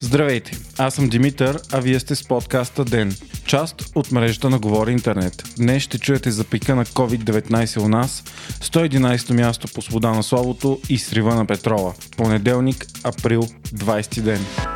Здравейте, аз съм Димитър, а вие сте с подкаста ДЕН, част от мрежата на Говори Интернет. Днес ще чуете за пика на COVID-19 у нас, 111 място по свобода на словото и срива на петрола. Понеделник, април, 20 ден.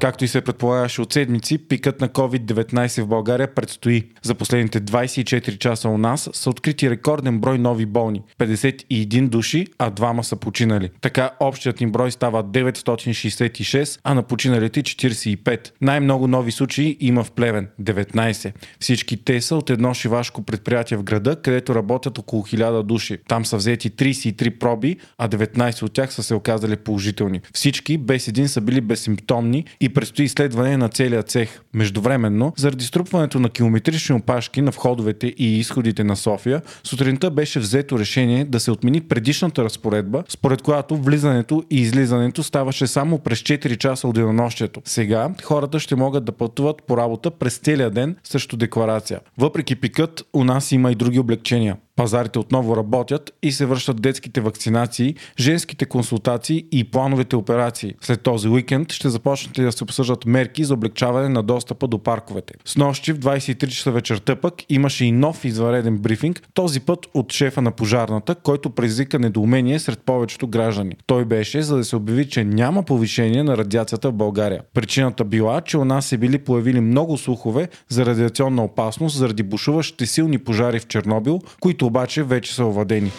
Както и се предполагаше от седмици, пикът на COVID-19 в България предстои. За последните 24 часа у нас са открити рекорден брой нови болни 51 души, а двама са починали. Така общият им брой става 966, а на починалите 45. Най-много нови случаи има в Плевен 19. Всички те са от едно шивашко предприятие в града, където работят около 1000 души. Там са взети 33 проби, а 19 от тях са се оказали положителни. Всички без един са били безсимптомни и предстои изследване на целия цех. Междувременно, заради струпването на километрични опашки на входовете и изходите на София, сутринта беше взето решение да се отмени предишната разпоредба, според която влизането и излизането ставаше само през 4 часа от денонощието. Сега хората ще могат да пътуват по работа през целия ден срещу декларация. Въпреки пикът, у нас има и други облегчения. Пазарите отново работят и се връщат детските вакцинации, женските консултации и плановите операции. След този уикенд ще започнат и да се обсъждат мерки за облегчаване на достъпа до парковете. С нощи в 23 часа вечерта пък имаше и нов извареден брифинг, този път от шефа на пожарната, който предизвика недоумение сред повечето граждани. Той беше за да се обяви, че няма повишение на радиацията в България. Причината била, че у нас се били появили много слухове за радиационна опасност заради бушуващите силни пожари в Чернобил, които обаче вече са овладени.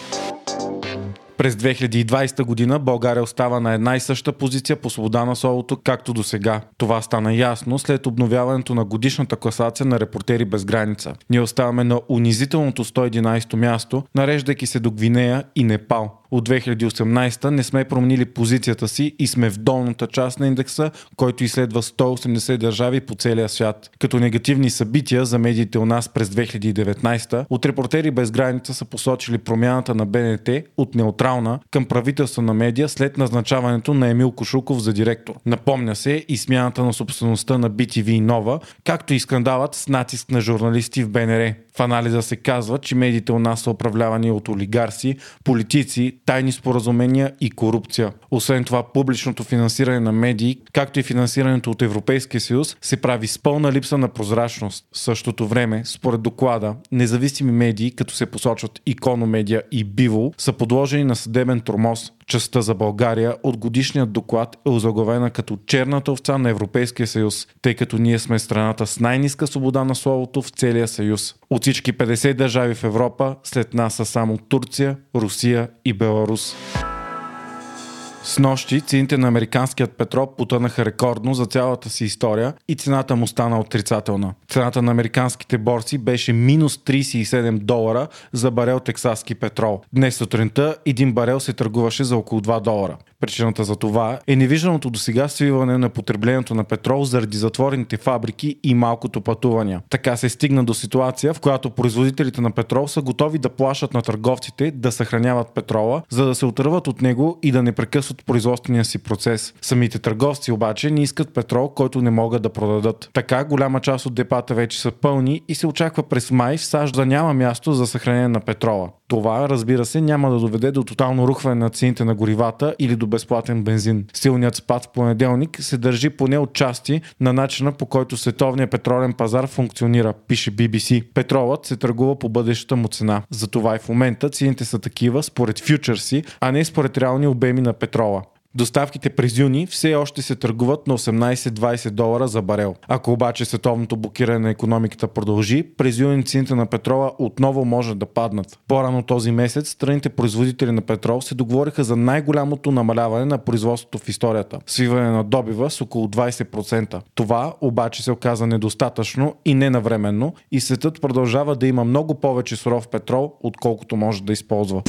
През 2020 година България остава на една и съща позиция по свобода на словото, както до сега. Това стана ясно след обновяването на годишната класация на Репортери без граница. Ние оставаме на унизителното 111 място, нареждайки се до Гвинея и Непал от 2018 не сме променили позицията си и сме в долната част на индекса, който изследва 180 държави по целия свят. Като негативни събития за медиите у нас през 2019, от репортери без граница са посочили промяната на БНТ от неутрална към правителствена медия след назначаването на Емил Кошуков за директор. Напомня се и смяната на собствеността на BTV и Нова, както и скандалът с натиск на журналисти в БНР. В анализа се казва, че медиите у нас са управлявани от олигарси, политици, тайни споразумения и корупция. Освен това, публичното финансиране на медии, както и финансирането от Европейския съюз, се прави с пълна липса на прозрачност. В същото време, според доклада, независими медии, като се посочват Икономедия и Биво, са подложени на съдебен тормоз. Частта за България от годишният доклад е озаглавена като черната овца на Европейския съюз, тъй като ние сме страната с най-ниска свобода на словото в целия съюз. От всички 50 държави в Европа, след нас са само Турция, Русия и Беларус. С нощи цените на американският петрол потънаха рекордно за цялата си история и цената му стана отрицателна. Цената на американските борси беше минус 37 долара за барел тексаски петрол. Днес сутринта един барел се търгуваше за около 2 долара. Причината за това е невижданото до сега свиване на потреблението на петрол заради затворените фабрики и малкото пътувания. Така се стигна до ситуация, в която производителите на петрол са готови да плашат на търговците да съхраняват петрола, за да се отърват от него и да не прекъсват производствения си процес. Самите търговци обаче не искат петрол, който не могат да продадат. Така голяма част от депата вече са пълни и се очаква през май в САЩ да няма място за съхранение на петрола. Това, разбира се, няма да доведе до тотално рухване на цените на горивата или до безплатен бензин. Силният спад в понеделник се държи поне от части на начина по който световният петролен пазар функционира, пише BBC. Петролът се търгува по бъдещата му цена. Затова и в момента цените са такива според фьючерси, а не според реални обеми на петрола. Доставките през юни все още се търгуват на 18-20 долара за барел. Ако обаче световното блокиране на економиката продължи, през юни цените на петрола отново може да паднат. По-рано този месец страните производители на петрол се договориха за най-голямото намаляване на производството в историята. Свиване на добива с около 20%. Това обаче се оказа недостатъчно и ненавременно и светът продължава да има много повече суров петрол, отколкото може да използва.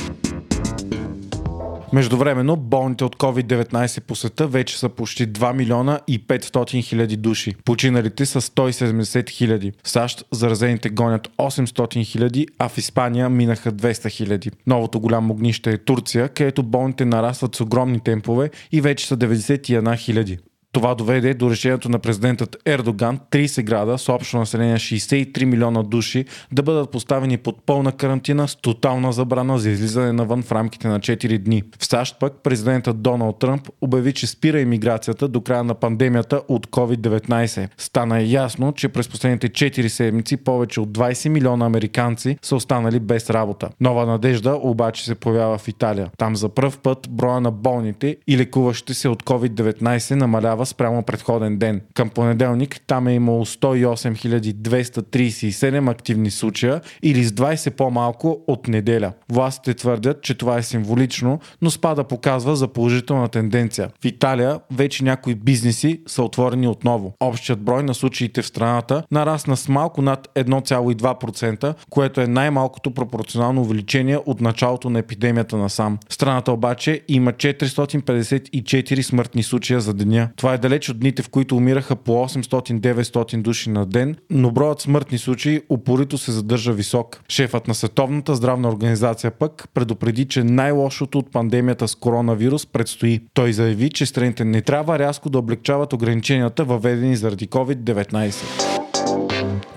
Междувременно, болните от COVID-19 по света вече са почти 2 милиона и 500 хиляди души. Починалите са 170 хиляди. В САЩ заразените гонят 800 хиляди, а в Испания минаха 200 хиляди. Новото голямо огнище е Турция, където болните нарастват с огромни темпове и вече са 91 хиляди. Това доведе до решението на президентът Ердоган 30 града с общо население 63 милиона души да бъдат поставени под пълна карантина с тотална забрана за излизане навън в рамките на 4 дни. В САЩ пък президентът Доналд Тръмп обяви, че спира иммиграцията до края на пандемията от COVID-19. Стана ясно, че през последните 4 седмици повече от 20 милиона американци са останали без работа. Нова надежда обаче се появява в Италия. Там за първ път броя на болните и лекуващите се от COVID-19 намалява намалява спрямо предходен ден. Към понеделник там е имало 108 237 активни случая или с 20 по-малко от неделя. Властите твърдят, че това е символично, но спада показва за положителна тенденция. В Италия вече някои бизнеси са отворени отново. Общият брой на случаите в страната нарасна с малко над 1,2%, което е най-малкото пропорционално увеличение от началото на епидемията насам. Страната обаче има 454 смъртни случая за деня. Това това е далеч от дните, в които умираха по 800-900 души на ден, но броят смъртни случаи упорито се задържа висок. Шефът на Световната здравна организация пък предупреди, че най-лошото от пандемията с коронавирус предстои. Той заяви, че страните не трябва рязко да облегчават ограниченията въведени заради COVID-19.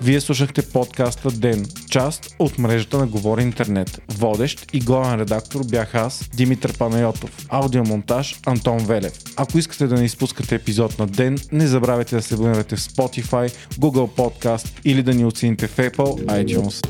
Вие слушахте подкаста Ден, част от мрежата на Говори Интернет. Водещ и главен редактор бях аз, Димитър Панайотов. Аудиомонтаж Антон Велев. Ако искате да не изпускате епизод на Ден, не забравяйте да се абонирате в Spotify, Google Podcast или да ни оцените в Apple iTunes.